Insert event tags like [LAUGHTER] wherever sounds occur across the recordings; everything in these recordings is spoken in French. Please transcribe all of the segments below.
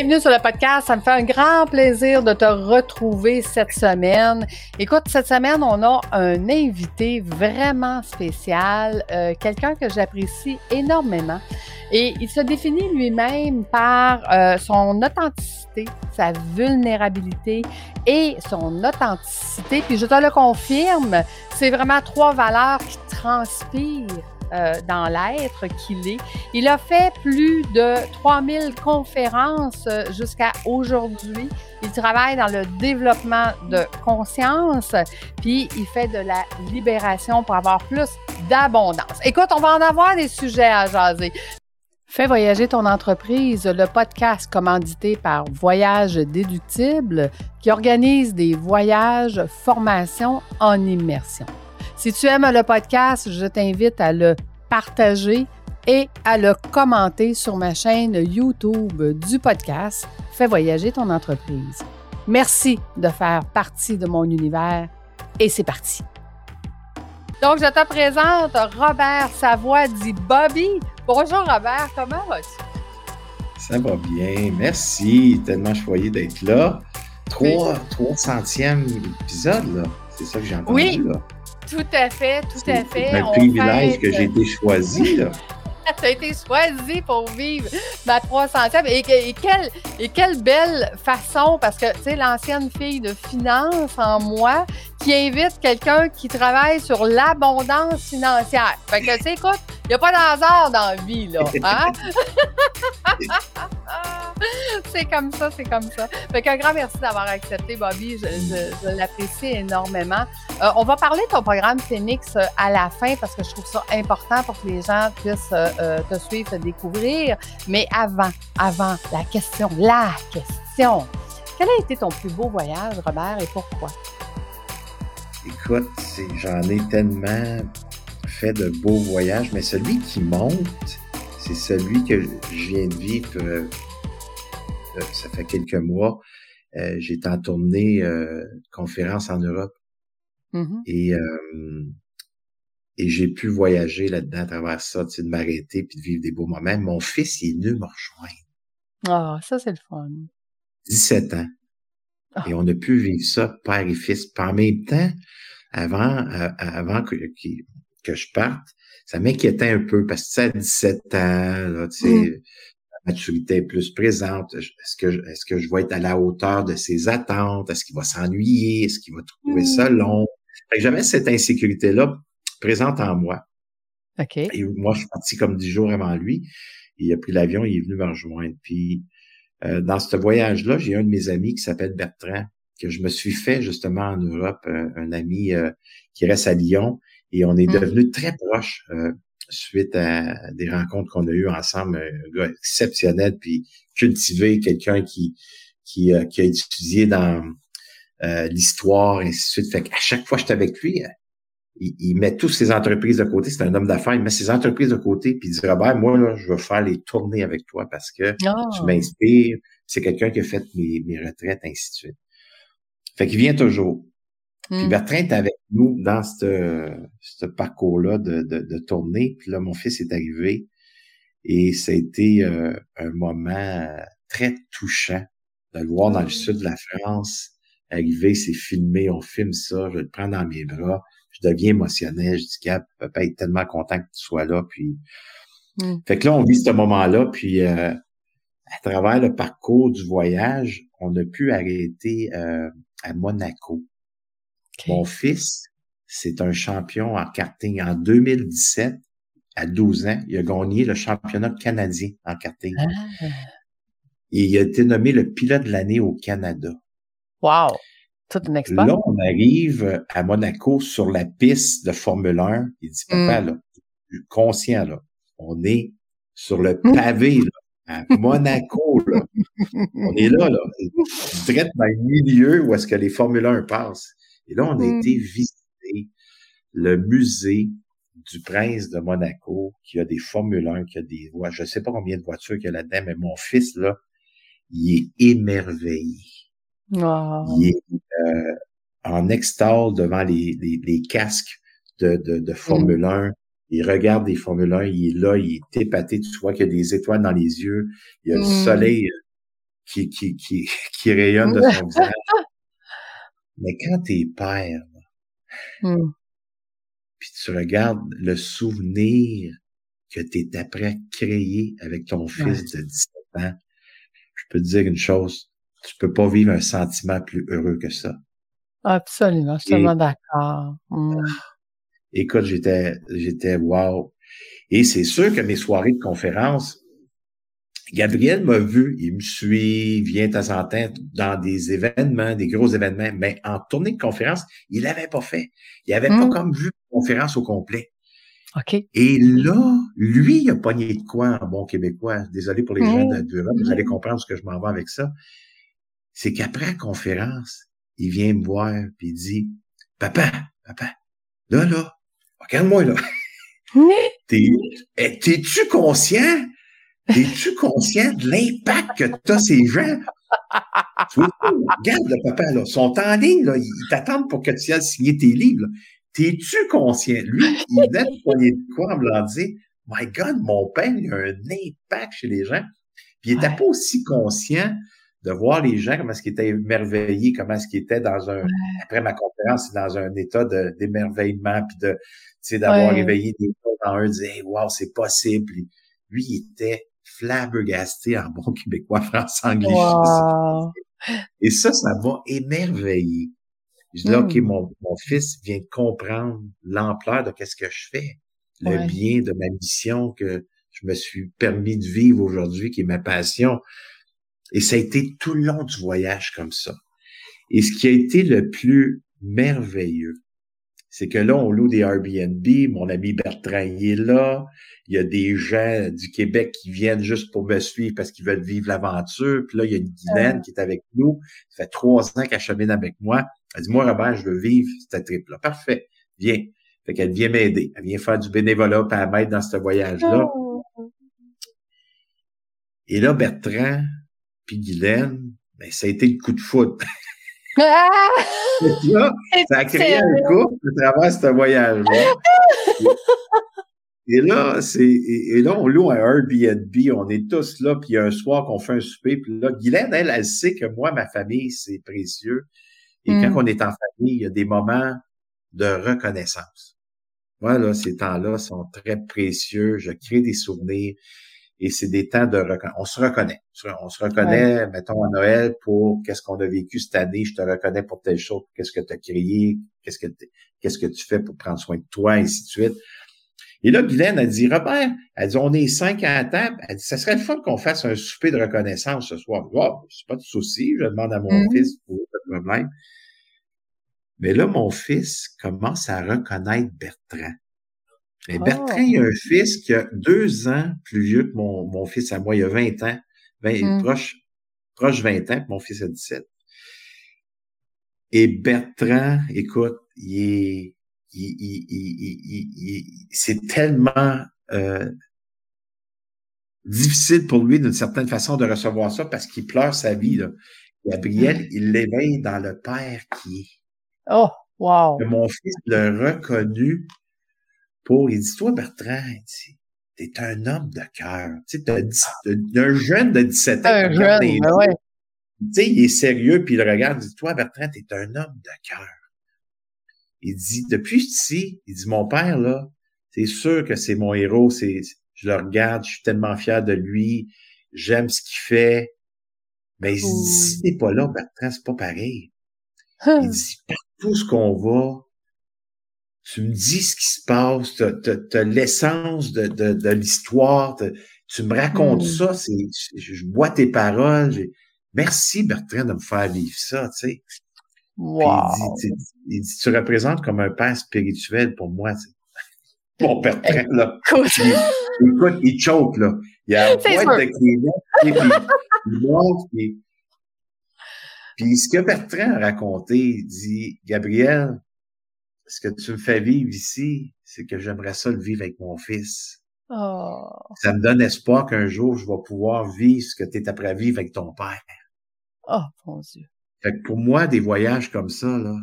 Bienvenue sur le podcast. Ça me fait un grand plaisir de te retrouver cette semaine. Écoute, cette semaine, on a un invité vraiment spécial, euh, quelqu'un que j'apprécie énormément. Et il se définit lui-même par euh, son authenticité, sa vulnérabilité et son authenticité. Puis je te le confirme, c'est vraiment trois valeurs qui transpirent euh, dans l'être qu'il est. Il a fait plus de 3000 conférences euh, jusqu'à aujourd'hui. Il travaille dans le développement de conscience, puis il fait de la libération pour avoir plus d'abondance. Écoute, on va en avoir des sujets à jaser. Fais voyager ton entreprise, le podcast commandité par Voyage Déductible qui organise des voyages, formations en immersion. Si tu aimes le podcast, je t'invite à le partager et à le commenter sur ma chaîne YouTube du podcast Fais voyager ton entreprise. Merci de faire partie de mon univers et c'est parti. Donc, je te présente Robert Savoie dit Bobby. Bonjour Robert, comment vas-tu? Ça va bien, merci. Tellement choyé d'être là. Trois, trois centième épisode, là. C'est ça que j'ai entendu, oui. là. Tout à fait, tout à fait. C'est un privilège que j'ai été choisi, là. [LAUGHS] tu as été choisi pour vivre ma 300e. Et, et, quelle, et quelle belle façon, parce que, tu sais, l'ancienne fille de finance en moi qui invite quelqu'un qui travaille sur l'abondance financière. Fait que, tu sais, écoute, il n'y a pas d'hasard dans la vie, là. Hein? [LAUGHS] c'est comme ça, c'est comme ça. Fait qu'un grand merci d'avoir accepté, Bobby. Je, je, je l'apprécie énormément. Euh, on va parler de ton programme Phoenix euh, à la fin parce que je trouve ça important pour que les gens puissent euh, te suivre, te découvrir. Mais avant, avant, la question, la question. Quel a été ton plus beau voyage, Robert, et pourquoi? Écoute, j'en ai tellement fait de beaux voyages, mais celui qui monte, c'est celui que je viens de vivre. Euh, euh, ça fait quelques mois. Euh, J'étais en tournée euh, conférence en Europe. Mm -hmm. Et, et j'ai pu voyager là-dedans à travers ça, de m'arrêter puis de vivre des beaux moments. Mon fils, il est venu me rejoindre. Ah, oh, ça, c'est le fun. 17 ans. Oh. Et on a pu vivre ça, père et fils. En même temps, avant, euh, avant que, que, que, je parte, ça m'inquiétait un peu parce que, à 17 ans, là, tu sais, mm. la maturité est plus présente. Est-ce que, est-ce que je vais être à la hauteur de ses attentes? Est-ce qu'il va s'ennuyer? Est-ce qu'il va trouver mm. ça long? Fait que j'avais cette insécurité-là présente en moi. OK. Et moi, je suis parti comme dix jours avant lui. Il a pris l'avion, il est venu me rejoindre. Puis, euh, dans ce voyage-là, j'ai un de mes amis qui s'appelle Bertrand, que je me suis fait justement en Europe, un, un ami euh, qui reste à Lyon, et on est mmh. devenus très proches euh, suite à des rencontres qu'on a eues ensemble. Un gars exceptionnel, puis cultivé, quelqu'un qui qui, euh, qui, a étudié dans l'histoire, et ainsi de suite. Fait qu'à chaque fois que j'étais avec lui, il, il, met toutes ses entreprises de côté. C'est un homme d'affaires. Il met ses entreprises de côté puis il dit Robert, moi là, je veux faire les tournées avec toi parce que oh. tu m'inspires. C'est quelqu'un qui a fait mes, mes retraites, ainsi de suite. Fait qu'il vient toujours. Mm. Puis Bertrand est avec nous dans ce, ce parcours-là de, de, de, tournée. Puis là, mon fils est arrivé et ça a été euh, un moment très touchant de le voir dans le sud de la France. Arriver, c'est filmé, on filme ça, je le prends dans mes bras je deviens émotionnel. Je dis, Gab, papa est tellement content que tu sois là. Puis, mm. fait que là, on vit ce moment-là. Puis, euh, à travers le parcours du voyage, on a pu arrêter euh, à Monaco. Okay. Mon fils, c'est un champion en karting en 2017. À 12 ans, il a gagné le championnat canadien en karting. Ah. Et il a été nommé le pilote de l'année au Canada. Wow! Tout une expert? Là, on arrive à Monaco sur la piste de Formule 1. Il dit, papa, Mm. là, je suis conscient, là, on est sur le pavé, là, à Monaco, là. [LAUGHS] On est là, là, direct dans le milieu où est-ce que les Formule 1 passent. Et là, on a Mm. été visiter le musée du prince de Monaco, qui a des Formule 1, qui a des voies. Je sais pas combien de voitures qu'il y a là-dedans, mais mon fils, là, il est émerveillé. Wow. Il est euh, en extase devant les, les, les casques de, de, de Formule Mm. 1. Il regarde des Formule 1, il est là, il est épaté. Tu vois qu'il y a des étoiles dans les yeux. Il y a Mm. le soleil qui, qui, qui, [LAUGHS] qui rayonne de son [LAUGHS] visage. Mais quand t'es père, mmh. puis tu regardes le souvenir que tu es après créer avec ton fils de 17 ans, je peux te dire une chose, tu peux pas vivre un sentiment plus heureux que ça. Absolument, je suis tellement d'accord. Mmh. Écoute, j'étais, j'étais wow. Et c'est sûr que mes soirées de conférence, Gabriel m'a vu, il me suit, vient à temps dans des événements, des gros événements, mais en tournée de conférence, il l'avait pas fait. Il avait pas mmh. comme vu conférence au complet. OK. Et là, lui, il a pogné de quoi en bon québécois? Désolé pour les gens mmh. d'Europe, vous allez comprendre ce que je m'en vais avec ça. C'est qu'après la conférence, il vient me voir puis il dit, papa, papa, là, là, regarde-moi là. Eh, t'es-tu conscient? Es-tu conscient de l'impact que t'as ces gens? tu vois, regarde le papa, là, sont en ligne, là, ils t'attendent pour que tu ailles signer tes livres. T'es-tu conscient? Lui, il venait de de quoi en me dire, My God, mon père, il a un impact chez les gens. Puis il n'était pas aussi conscient de voir les gens, comment est-ce qu'ils étaient émerveillés, comment est-ce qu'ils étaient dans un, après ma conférence, dans un état d'émerveillement, puis de, tu sais, d'avoir réveillé des gens dans eux, de dire, hey, wow, c'est possible. lui, il était flabbergasté en bon québécois, [LAUGHS] français-anglais. Et ça, ça m'a émerveillé. Je dis, là, OK, hmm. mon, mon fils vient de comprendre l'ampleur de qu'est-ce que je fais, le bien de ma mission que je me suis permis de vivre aujourd'hui, qui est ma passion. Et ça a été tout le long du voyage comme ça. Et ce qui a été le plus merveilleux, c'est que là, on loue des Airbnb. Mon ami Bertrand il est là. Il y a des gens du Québec qui viennent juste pour me suivre parce qu'ils veulent vivre l'aventure. Puis là, il y a une Guylaine qui est avec nous. Ça fait trois ans qu'elle chemine avec moi. Elle dit, moi, Robert, je veux vivre cette trip-là. Parfait. Viens. Fait qu'elle vient m'aider. Elle vient faire du bénévolat pour m'aider dans ce voyage-là. Oh. Et là, Bertrand puis Guylaine, ben, ça a été le coup de foudre. [LAUGHS] Ah! ça a créé un couple à travers ce voyage-là. [LAUGHS] Et là, c'est et, là, on loue un Airbnb, on est tous là, puis un soir qu'on fait un souper, puis là, Guylaine, elle, elle sait que moi, ma famille, c'est précieux. Et quand hmm. on est en famille, il y a des moments de reconnaissance. Voilà, ces temps-là sont très précieux. Je crée des souvenirs et c'est des temps de on se reconnaît. On se reconnaît, mettons à Noël pour qu'est-ce qu'on a vécu cette année, je te reconnais pour telle chose, qu'est-ce que tu as créé, qu'est-ce que qu'est-ce que tu fais pour prendre soin de toi, et ainsi de suite. Et là, Guylaine a dit, Robert, elle dit, on est cinq à la table. Elle dit, ça serait le fun qu'on fasse un souper de reconnaissance ce soir. Oh, c'est pas de souci. Je demande à mon mm-hmm. fils pour de problème. Mais là, mon fils commence à reconnaître Bertrand. Mais Bertrand, il a un fils qui a deux ans plus vieux que mon, mon fils à moi. Il a 20 ans. 20, mmh. proche, proche 20 ans, mon fils a 17. Et Bertrand, écoute, il est, il, il, il, c'est tellement euh, difficile pour lui d'une certaine façon de recevoir ça parce qu'il pleure sa vie. Là. Gabriel, mmh. il l'éveille dans le père qui est. Oh, wow. mon fils l'a reconnu pour, il dit, toi, Bertrand, tu t'es un homme de cœur. Tu un jeune de 17 ans. Un jeune, ben ouais. Il est sérieux, puis il regarde, il dit, toi, Bertrand, t'es un homme de cœur. Il dit, depuis ici, il dit, mon père, là, c'est sûr que c'est mon héros, c'est, je le regarde, je suis tellement fier de lui, j'aime ce qu'il fait. Mais il dit, si t'es pas là, Bertrand, c'est pas pareil. Il hum. dit, partout ce qu'on va, tu me dis ce qui se passe, tu as, l'essence de, de, de l'histoire, tu me racontes hmm. ça, c'est, je, bois tes paroles. Merci Bertrand de me faire vivre ça, tu sais. Wow. Il, dit, tu représentes comme un père spirituel pour moi. Tu sais. [LAUGHS] Bon, Bertrand, là. Il, écoute, il choke, là. Il a un de puis il monte, puis, puis ce que Bertrand a raconté, il dit, Gabriel, ce que tu me fais vivre ici, c'est que j'aimerais ça le vivre avec mon fils. Oh. Ça me donne espoir qu'un jour, je vais pouvoir vivre ce que tu es après vivre avec ton père. Oh, mon Dieu. Fait que pour moi, des voyages comme ça, là,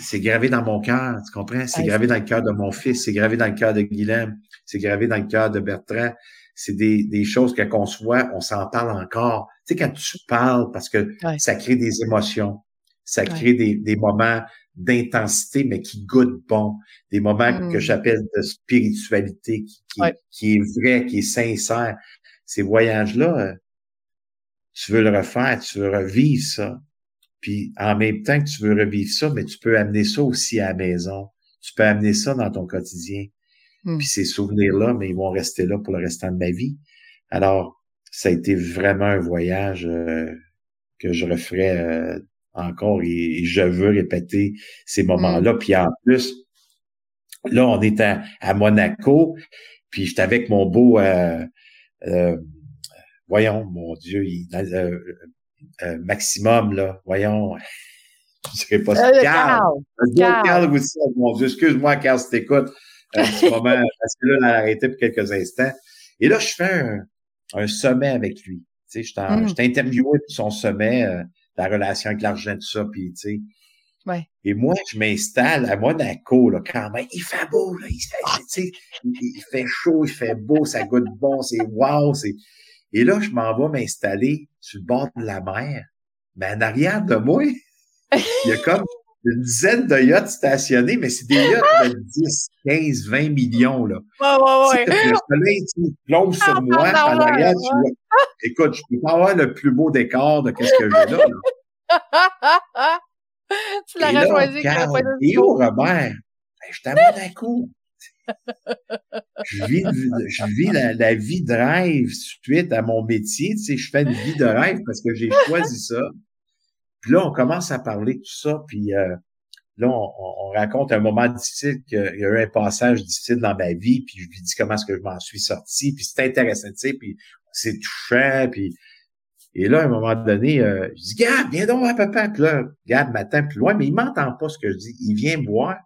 c'est gravé dans mon cœur, tu comprends? C'est gravé dans le cœur de mon fils, c'est gravé dans le cœur de Guilhem, c'est gravé dans le cœur de Bertrand, c'est des, des choses que qu'on se voit, on s'en parle encore. Tu sais, quand tu parles, parce que ça crée des émotions, ça crée des, des moments d'intensité, mais qui goûtent bon. Des moments que mmh. j'appelle de spiritualité, qui, qui, est vrai, qui est sincère. Ces voyages-là, euh, tu veux le refaire, tu veux revivre ça. Puis en même temps que tu veux revivre ça, mais tu peux amener ça aussi à la maison. Tu peux amener ça dans ton quotidien. Mmh. Puis ces souvenirs-là, mais ils vont rester là pour le restant de ma vie. Alors, ça a été vraiment un voyage euh, que je referais euh, encore et, je veux répéter ces moments-là. Mmh. Puis en plus, là, on est à, Monaco, puis j'étais avec mon beau, euh, euh, voyons, mon Dieu, il, euh, maximum, là, voyons, [LAUGHS] je dirais pas ça. Carl! Carl, Carl mon Dieu, excuse-moi, Carl, si t'écoutes un petit [LAUGHS] moment, parce que là, on a arrêté pour quelques instants. Et là, je fais un, un sommet avec lui. Tu sais, je t'ai mmh. interviewé pour son sommet, la relation avec l'argent, tout ça, puis tu sais. Ouais. Et moi, je m'installe à Monaco, là, quand même. Il fait beau, là. Il fait, il fait chaud, il fait beau, ça goûte bon, c'est wow, c'est... Et là, je m'en vais m'installer sur le bord de la mer. Mais en arrière de moi, il y a comme une dizaine de yachts stationnés, mais c'est des yachts de 10, 15, 20 millions, là. Ouais, ouais, ouais. Le soleil, tu plombe sur ah, moi, en arrière, tu vois. Écoute, je peux pas avoir le plus beau décor de qu'est-ce que j'ai là, là. [LAUGHS] tu l'aurais choisi. Et où, Robert? Ben, je t'amène à coup. je vis, je vis la, la, vie de rêve suite à mon métier. Tu sais, je fais une vie de rêve parce que j'ai choisi ça. Puis là, on commence à parler de tout ça, puis euh, là, on, raconte un moment difficile, qu'il y a eu un passage difficile dans ma vie, puis je lui dis comment est-ce que je m'en suis sorti, puis c'est intéressant, tu sais, puis c'est touchant, puis... Et là, à un moment donné, euh, je dis, Gab, viens donc à papa. Puis là, Gab m'attend plus loin, mais il m'entend pas ce que je dis. Il vient me voir.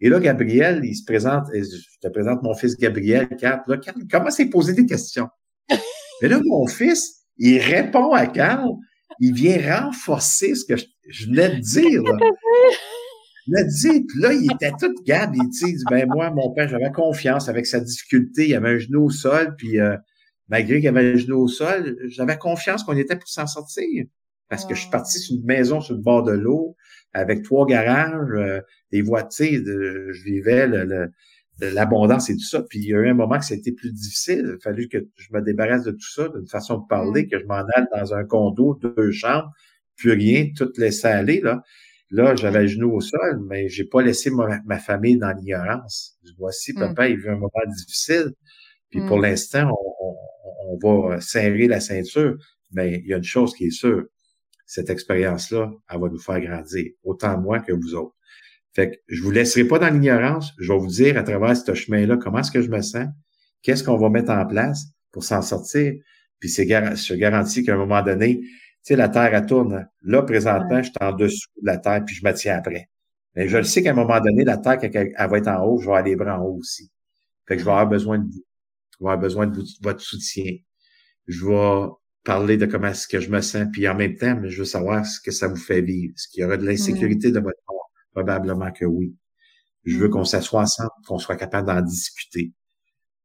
Et là, Gabriel, il se présente, je te présente mon fils Gabriel, Carl. Là, Carl, il commence à poser des questions? [LAUGHS] Mais là, mon fils, il répond à Carl, il vient renforcer ce que je, venais de dire. Là. Je venais de dire, puis là, il était tout garde, il dit, ben moi, mon père, j'avais confiance avec sa difficulté, il avait un genou au sol, puis euh, malgré qu'il avait un genou au sol, j'avais confiance qu'on était pour s'en sortir. Parce que je suis parti sur une maison sur le bord de l'eau, avec trois garages, euh, des voitures, je vivais le l'abondance et tout ça. Puis il y a eu un moment que c'était plus difficile. Il a fallu que je me débarrasse de tout ça d'une façon de parler, mm. que je m'en aille dans un condo, deux chambres, plus rien, tout laisser aller. Là, là j'avais le genou au sol, mais j'ai pas laissé ma, famille dans l'ignorance. Voici, mm. papa, il vit un moment difficile. Puis pour mm. l'instant, on, on, va serrer la ceinture. Mais il y a une chose qui est sûre, cette expérience-là, elle va nous faire grandir, autant moi que vous autres. Fait que je vous laisserai pas dans l'ignorance. Je vais vous dire à travers ce chemin-là comment est-ce que je me sens, qu'est-ce qu'on va mettre en place pour s'en sortir. Puis c'est je garantis qu'à un moment donné, tu sais, la Terre, elle tourne. Là, présentement, je suis en dessous de la Terre, puis je me tiens après. Mais je le sais qu'à un moment donné, la Terre, elle, va être en haut, je vais aller les bras en haut aussi. Fait que je vais avoir besoin de vous. Je vais avoir besoin de, votre soutien. Je vais parler de comment est-ce que je me sens, puis en même temps, je veux savoir ce que ça vous fait vivre. Est-ce qu'il y aura de l'insécurité de votre Probablement que oui. Je veux mm. qu'on s'assoie ensemble, qu'on soit capable d'en discuter.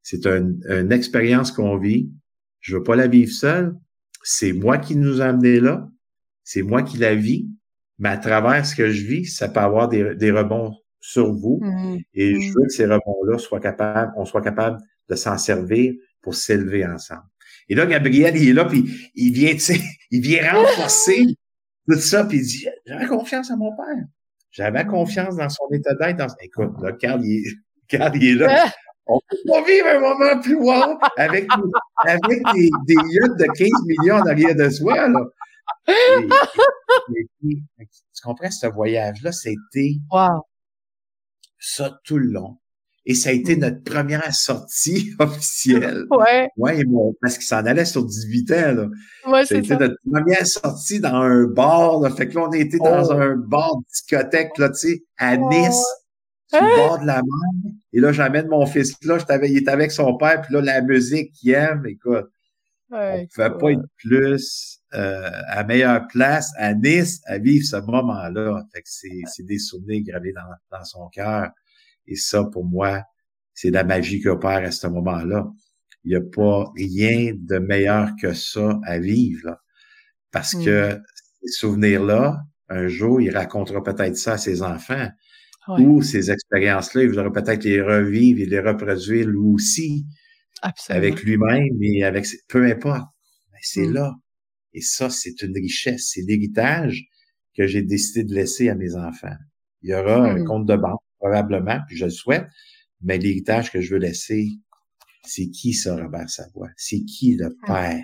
C'est une expérience qu'on vit. Je veux pas la vivre seule. C'est moi qui nous a amenés là. C'est moi qui la vis. Mais à travers ce que je vis, ça peut avoir des, des rebonds sur vous. Mm. Et je mm. veux que ces rebonds-là soient capables, on soit capable de s'en servir pour s'élever ensemble. Et là, Gabriel, il est là, puis il vient, tu sais, [LAUGHS] il vient [LAUGHS] renforcer tout ça, puis il dit, j'avais confiance à mon père. J'avais confiance dans son état d'être. Dans... Écoute, là, Carl, il [LAUGHS] Carl, il est là. On peut pas vivre un moment plus wow avec, avec des, des yachts de 15 millions en arrière de soi, là. tu comprends, ce voyage-là, c'était wow. ça tout le long. Et ça a été mm. notre première sortie [LAUGHS] officielle. [LAUGHS] Ouais. Ouais, parce qu'il s'en allait sur 18 ans, là. Ouais, c'est ça. notre première sortie dans un bar, là. Fait que là, on était dans oh. un bar discothèque, là, tu sais, à oh. Nice. Sur le hein? bord de la mer. Et là, j'amène mon fils là, il était avec son père, puis là, la musique qu'il aime, écoute. Ouais, on pouvait pas être plus euh, à meilleure place à Nice à vivre ce moment-là. Fait que c'est, des souvenirs gravés dans, dans son cœur. Et ça, pour moi, c'est la magie qui opère à ce moment-là. il n'y a pas rien de meilleur que ça à vivre. Parce mm. que ces souvenirs-là, un jour, il racontera peut-être ça à ses enfants. Ou ces expériences-là, il voudra peut-être les revivre et les reproduire lui aussi. Avec lui-même et avec... Peu importe. C'est mm. là. Et ça, c'est une richesse. C'est l'héritage que j'ai décidé de laisser à mes enfants. Il y aura un mm. compte de banque, probablement, puis je le souhaite, mais l'héritage que je veux laisser, c'est qui ça, Robert Savoie? C'est qui le ah. père?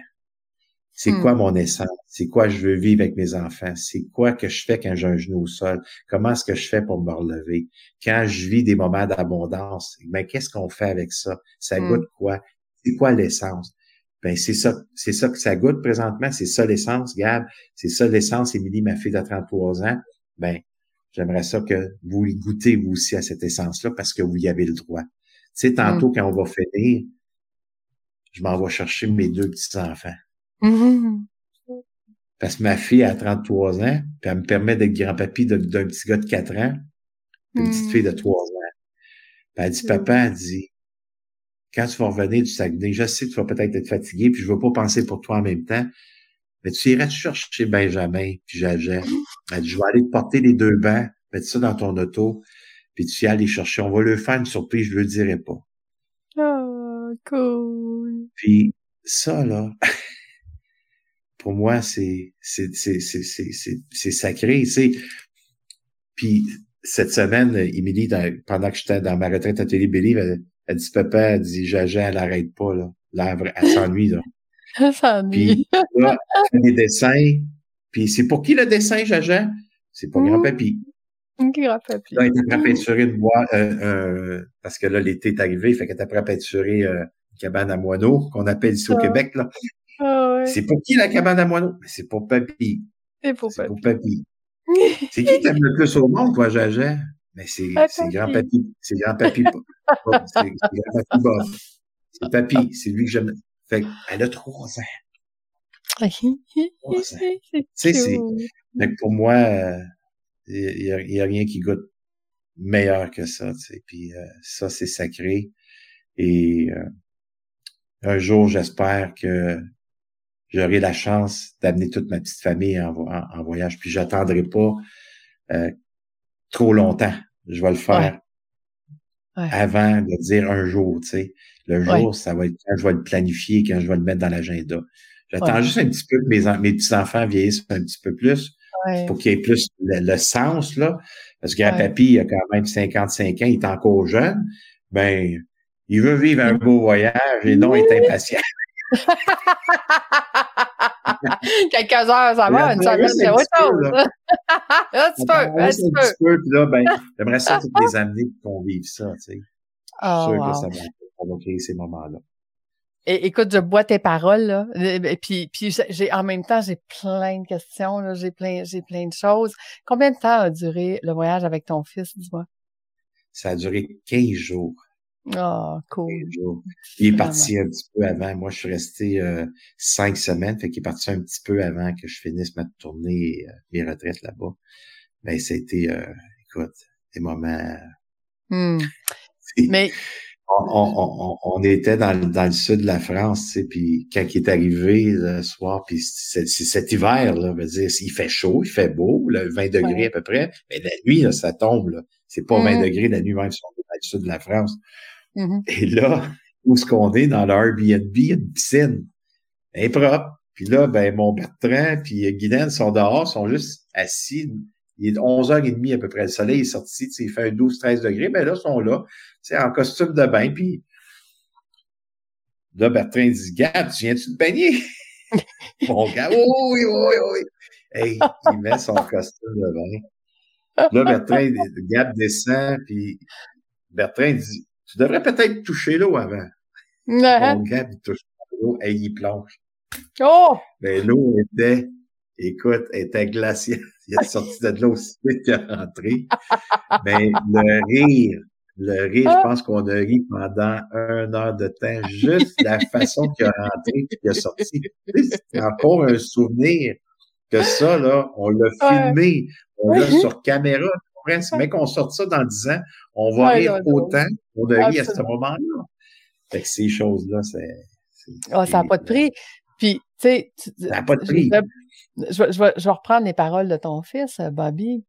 C'est quoi hmm. mon essence? C'est quoi je veux vivre avec mes enfants? C'est quoi que je fais quand j'ai un genou au sol? Comment est-ce que je fais pour me relever? Quand je vis des moments d'abondance, ben, qu'est-ce qu'on fait avec ça? Ça hmm. goûte quoi? C'est quoi l'essence? Ben, c'est ça, c'est ça que ça goûte présentement. C'est ça l'essence, Gab. C'est ça l'essence, Émilie, ma fille de 33 ans. Ben, j'aimerais ça que vous y goûtez vous aussi à cette essence-là parce que vous y avez le droit. Tu sais, tantôt, mmh. quand on va finir, je m'en vais chercher mes deux petits-enfants. Mmh. Parce que ma fille a 33 ans, puis elle me permet d'être grand-papy d'un petit gars de 4 ans, puis une petite fille de 3 ans. Puis elle dit, papa, elle dit, quand tu vas revenir du Saguenay, je sais que tu vas peut-être être fatigué, puis je veux pas penser pour toi en même temps, mais tu irais te chercher Benjamin, puis Jaja. [LAUGHS] Elle dit, je vais aller te porter les deux bancs, mettre ça dans ton auto, puis tu y aller chercher. On va le faire une surprise, je le dirai pas. Oh, cool. Puis ça, là, [LAUGHS] pour moi, c'est c'est c'est c'est c'est sacré, tu Puis cette semaine, Émilie, pendant que j'étais dans ma retraite à Télé elle, elle, dit papa, elle dit Jaja, elle arrête pas là, là elle s'ennuie là. [LAUGHS] Elle s'ennuie. Puis là, elle fait des dessins. Puis c'est pour qui le dessin, Jaja? C'est pour grand papy. Grand papy. Là, elle était à peinturer une boîte, euh, euh, parce que là, l'été est arrivé, fait qu'elle était peinturer euh, une cabane à moineaux, qu'on appelle ici au ah. Québec, là. Ah, ouais. C'est pour qui la cabane à moineaux? C'est pour papy. C'est pour papy. Pour papy. [LAUGHS] c'est qui t'aime le plus au monde, toi, Jaja? Mais c'est, c'est grand papy. C'est grand papy. [LAUGHS] c'est grand papy Bob. C'est papy. C'est lui que j'aime. Fait qu'elle a trois ans. [LAUGHS] C'est, pour moi, il y, a, rien qui goûte meilleur que ça, tu sais. Puis euh, ça, c'est sacré. Et euh, un jour, j'espère que j'aurai la chance d'amener toute ma petite famille en, voyage. Puis j'attendrai pas euh, trop longtemps. Je vais le faire avant de dire un jour, tu sais. Le jour, ça va être quand je vais le planifier, quand je vais le mettre dans l'agenda. J'attends juste un petit peu que mes, mes petits-enfants vieillissent un petit peu plus pour qu'il y ait plus le, sens, là. Parce que papy, il a quand même 55 ans, il est encore jeune. Ben, il veut vivre un beau voyage et non est impatient. [LAUGHS] [LAUGHS] Quelques heures, ça va, une semaine, c'est autre chose. [LAUGHS] un petit peu, un petit peu. peu. Puis là, ben, j'aimerais ça toutes les amener pour qu'on vive ça, tu sais. Je suis sûr que ça va, ça va créer ces moments-là écoute, je bois tes paroles là. Et puis, puis j'ai en même temps j'ai plein de questions là, j'ai plein, j'ai plein de choses. Combien de temps a duré le voyage avec ton fils, dis-moi? Ça a duré 15 jours. Oh, cool. 15 jours. Il est parti un petit peu avant. Moi, je suis resté euh, cinq semaines, fait qu'il est parti un petit peu avant que je finisse ma tournée, euh, mes retraites là-bas. Mais c'était, euh, écoute, des moments. Hmm. [LAUGHS] Mais on, on, était dans, dans, le sud de la France, tu sais, puis quand il est arrivé le soir, puis c'est cet hiver, là, dire, il fait chaud, il fait beau, là, 20 degrés à peu près, mais la nuit, là, ça tombe, là. C'est pas 20 mm-hmm. degrés la nuit même si on est dans le sud de la France. Mm-hmm. Et là, où est-ce qu'on est, dans l'Airbnb, il y a une piscine. propre. Puis là, ben, mon Bertrand puis Guylaine sont dehors, sont juste assis il est 11h30 à peu près. Le soleil est sorti, il fait 12-13 degrés. Ben là, ils sont là, en costume de bain. Puis là, Bertrand dit, Gab, tu viens-tu te baigner? [LAUGHS] Mon gars, oui, oui, oui, oui. Hey, il met son costume de bain. Là, Bertrand, Gab descend, puis Bertrand dit, tu devrais peut-être toucher l'eau avant. Mon Gab, il touche l'eau et il plonge. Oh! Ben, l'eau était écoute, était glaciale. Il est sorti de l'eau aussi vite qu'il est rentré. Mais le rire, le rire, je pense qu'on a ri pendant une heure de temps, juste la façon qu'il a rentré et qu'il a sorti. C'est encore un souvenir que ça, là, on l'a filmé, on l'a sur caméra. Mais qu'on sorte ça dans dix ans, on va rire autant qu'on a ri à ce moment-là. Fait que ces choses-là, c'est. Oh, ça n'a pas de prix. Puis, tu sais. De. Je, je, vais, je vais reprendre les paroles de ton fils, Bobby.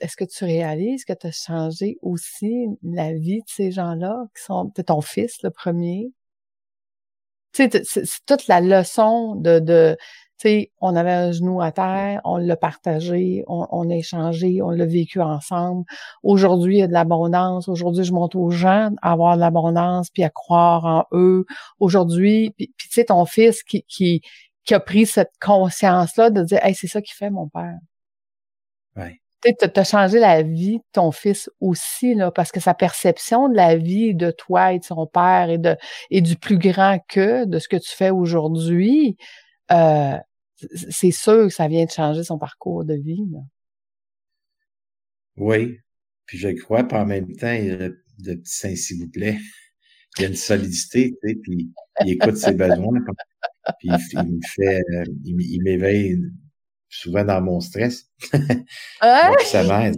Est-ce que tu réalises que tu as changé aussi la vie de ces gens-là qui sont. C'est ton fils, le premier? Tu sais, c'est toute la leçon de, de sais, on avait un genou à terre, on l'a partagé, on, on, a échangé, on l'a vécu ensemble. Aujourd'hui, il y a de l'abondance. Aujourd'hui, je montre aux gens à avoir de l'abondance puis à croire en eux. Aujourd'hui, puis, tu sais, ton fils qui, qui, qui a pris cette conscience-là de dire, hey, c'est ça qui fait mon père. Ouais. Tu as changé la vie de ton fils aussi, là, parce que sa perception de la vie de toi et de son père et de et du plus grand que de ce que tu fais aujourd'hui, euh, c'est sûr que ça vient de changer son parcours de vie. Là. Oui. Puis je crois, pas en même temps, il y a le, petit saint s'il vous plaît. Il y a une solidité, tu sais, puis il écoute ses besoins. Puis il, me fait, il, m'éveille souvent dans mon stress. Ah! Donc, ça m'aide.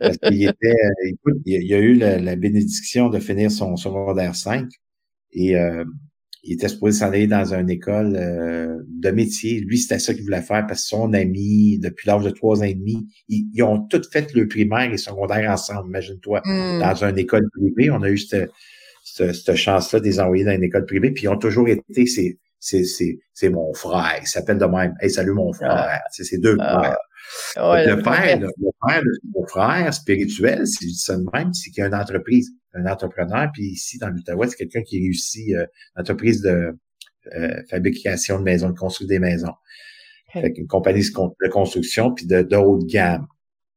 Parce qu'il était, écoute, il y a eu la, bénédiction de finir son secondaire 5 et euh, il était supposé s'en aller dans une école euh, de métier. Lui, c'était ça qu'il voulait faire parce que son ami, depuis l'âge de trois ans et demi, ils, ont tous fait le primaire et secondaire ensemble, imagine-toi, hmm. dans une école privée. On a eu cette, cette, chance-là de les envoyer dans une école privée, puis ils ont toujours été, c'est, c'est, c'est, c'est mon frère. Il s'appelle de même. Hey, salut mon frère. Ah. C'est ses deux ah. frères. le, père, le, père de mon frère spirituel, si je dis ça de même, c'est qu'il y a une entreprise un entrepreneur. Puis ici, dans l'Outaouais, c'est quelqu'un qui réussit euh, entreprise de euh, fabrication de maisons, de construire des maisons. Fait une compagnie de construction, puis de, de haute gamme.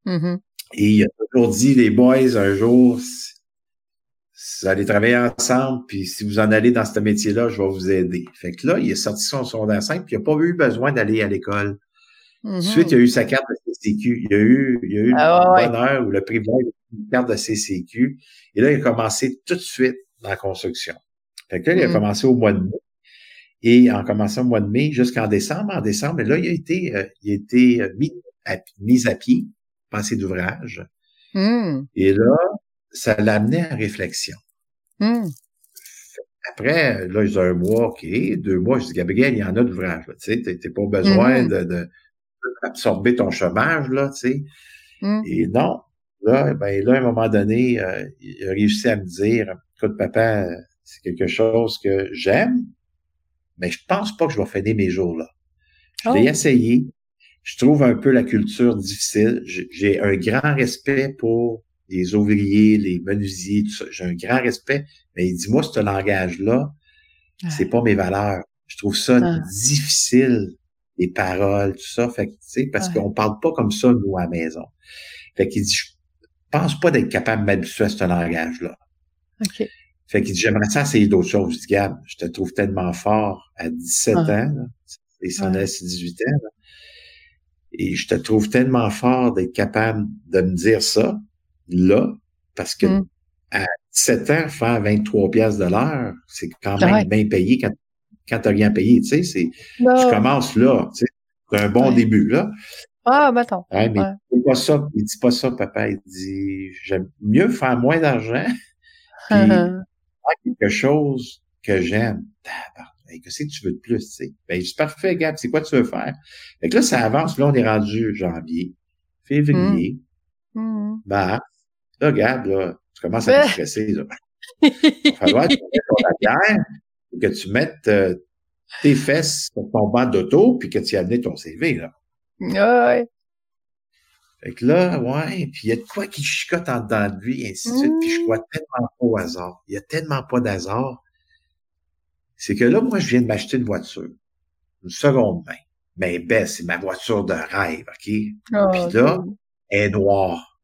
Mm-hmm. Et il a toujours dit, les boys, un jour, vous allez travailler ensemble, puis si vous en allez dans ce métier-là, je vais vous aider. Fait que là, il est sorti son secondaire 5, puis il n'a pas eu besoin d'aller à l'école. Ensuite, il a eu sa carte de CCQ. Il a eu, il a eu ah, le bonheur ou le privilège une carte de CCQ. Et là, il a commencé tout de suite dans la construction. Fait que là, il a mm. commencé au mois de mai. Et en commençant au mois de mai jusqu'en décembre, en décembre, là, il a été, euh, il a été euh, mis, à, mis à pied, passé d'ouvrage. Mm. Et là, ça l'a amené à réflexion. Mm. Après, là, j'ai un mois, OK, deux mois, je dis, Gabriel, il y en a d'ouvrage, tu sais, t'as pas besoin mm-hmm. de, de, absorber ton chômage, là, tu sais. Et non, là, ben là, à un moment donné, euh, il a réussi à me dire, écoute, papa, c'est quelque chose que j'aime, mais je pense pas que je vais finir mes jours là. Je l'ai oh. essayé. Je trouve un peu la culture difficile. J'ai un grand respect pour les ouvriers, les menuisiers, tout ça. J'ai un grand respect. Mais il dit, moi, ce langage-là, c'est pas mes valeurs. Je trouve ça ah. difficile, les paroles, tout ça. Fait que, tu sais, parce qu'on parle pas comme ça, nous, à la maison. Fait qu'il dit, pense pas d'être capable de m'habituer à ce langage-là. OK. Fait qu'il dit, j'aimerais ça essayer d'autres choses. Je dis, Gab, je te trouve tellement fort à 17 ah. ans, là, et son ouais. 18 ans, et je te trouve tellement fort d'être capable de me dire ça, là, parce que mm. à 17 ans, faire 23 pièces de l'heure, c'est quand même bien payé quand, quand t'as rien payé, tu sais, c'est, tu commences là, tu sais, c'est un bon début, là. Ah, mettons. Ouais, mais il dit pas ça. Il dit pas ça, papa. Il dit, j'aime mieux faire moins d'argent [LAUGHS] puis faire quelque chose que j'aime. Qu'est-ce que tu veux de plus, tu sais? Ben, c'est parfait, Gab, c'est quoi tu veux faire? Fait que là, ça avance. Là, on est rendu janvier, février, mmh. mars. Là, Gab, là, tu commences à te stresser, là. Il va falloir que tu mettes ton que tu mettes euh, tes fesses sur ton banc d'auto, puis que tu y amené ton CV, là. Ouais. Fait que là, ouais, puis il y a de quoi qui chicote en dedans de lui, et ainsi de suite, puis je crois tellement pas au hasard. Il y a tellement pas d'hasard. C'est que là, moi, je viens de m'acheter une voiture. Une seconde main. Mais ben, c'est ma voiture de rêve, OK? Oh, puis là, elle est noire.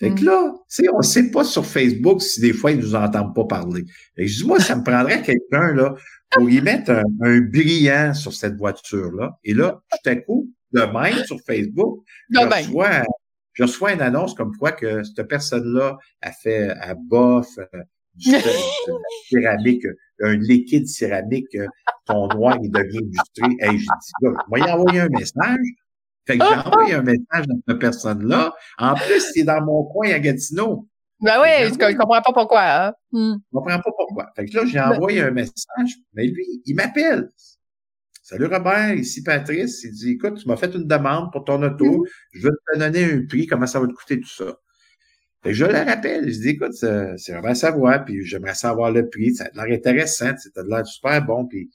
Fait que mm. là, tu sais, on sait pas sur Facebook si des fois ils nous entendent pas parler. Fait que je dis, moi, ça me prendrait quelqu'un, là, pour y mettre un, un brillant sur cette voiture-là. Et là, tout à coup, de sur Facebook, je, reçois, je reçois une annonce comme quoi que cette personne-là a fait à bof euh, [LAUGHS] céramique, un liquide céramique, euh, ton noir il devient illustré. Hey, j'ai dit, là, moi, il envoyé un message. Fait que j'ai [LAUGHS] envoyé un message à cette personne-là. En plus, c'est dans mon coin à Gatineau. Ben oui, je, je comprends pas pourquoi. Hein? Hmm. Je comprends pas pourquoi. Fait que là, j'ai envoyé un message, mais lui, il m'appelle. Salut Robert, ici Patrice. Il dit, écoute, tu m'as fait une demande pour ton auto. Mm-hmm. Je veux te donner un prix, comment ça va te coûter tout ça? Fait que je le rappelle. Je dis, écoute, c'est Robert Savoie, puis j'aimerais savoir le prix. Ça a l'air intéressant, ça a l'air super bon. Puis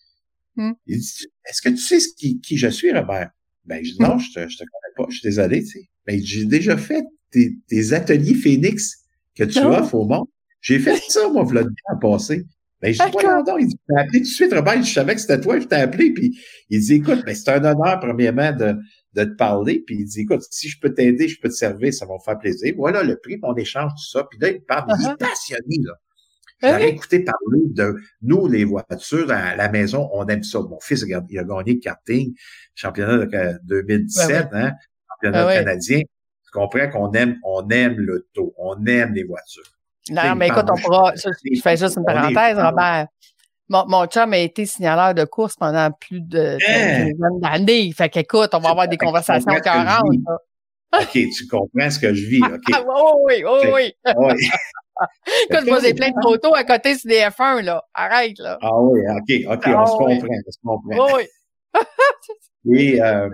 mm. il dit, est-ce que tu sais qui, qui je suis, Robert? Ben, je dis, non, je te, je te connais pas. Je suis désolé, tu sais. Ben, j'ai déjà fait tes, ateliers Phoenix que tu oh. offres au monde. J'ai fait ça, moi, le temps passé. Ben, je dis, voilà, il dit, t'as appelé tout de suite, Robert, je savais que c'était toi, je t'ai appelé, puis il dit, écoute, ben, c'est un honneur, premièrement, de, de te parler, puis il dit, écoute, si je peux t'aider, je peux te servir, ça va me faire plaisir. Voilà le prix, on échange tout ça, puis là, il parle, il est uh-huh. passionné, là. J'avais écouté parler de nous, les voitures, à la maison, on aime ça. Mon fils, il a gagné le karting, championnat de 2017, hein, championnat canadien. Tu comprends qu'on aime, on aime l'auto, on aime les voitures. Non, mais écoute, on pourra. Je, fais juste une parenthèse, Robert. Mon, mon chum a été signaleur de course pendant plus de hein? d'années. Fait qu'écoute, on va avoir des conversations cœurantes. OK, tu comprends ce que je vis. OK? [LAUGHS] Ah, oui, oui, oui, oui. [LAUGHS] Écoute, je ai plein de photos à côté sur des F1, là. Arrête, là. Ah oui, OK, OK, on se ah comprend, on se comprend. Oui. Et, [LAUGHS] euh,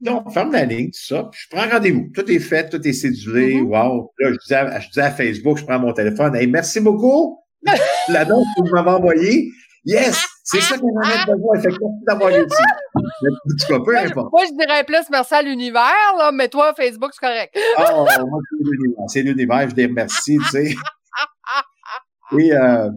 donc, on ferme la ligne, tout ça, puis je prends rendez-vous. Tout est fait, tout est cédulé. Mm-hmm. Wow. Là, je disais, à, je disais à Facebook, je prends mon téléphone. Hey, merci beaucoup. [LAUGHS] la dose que vous m'avez envoyée. Yes! C'est ça qu'on a besoin. Fait que merci d'avoir été ici. Peu importe. Moi, je dirais plus merci à l'univers, là, mais toi, Facebook, c'est correct. oh, moi, c'est l'univers. C'est l'univers. Je les remercie, tu sais. [LAUGHS] Et, euh,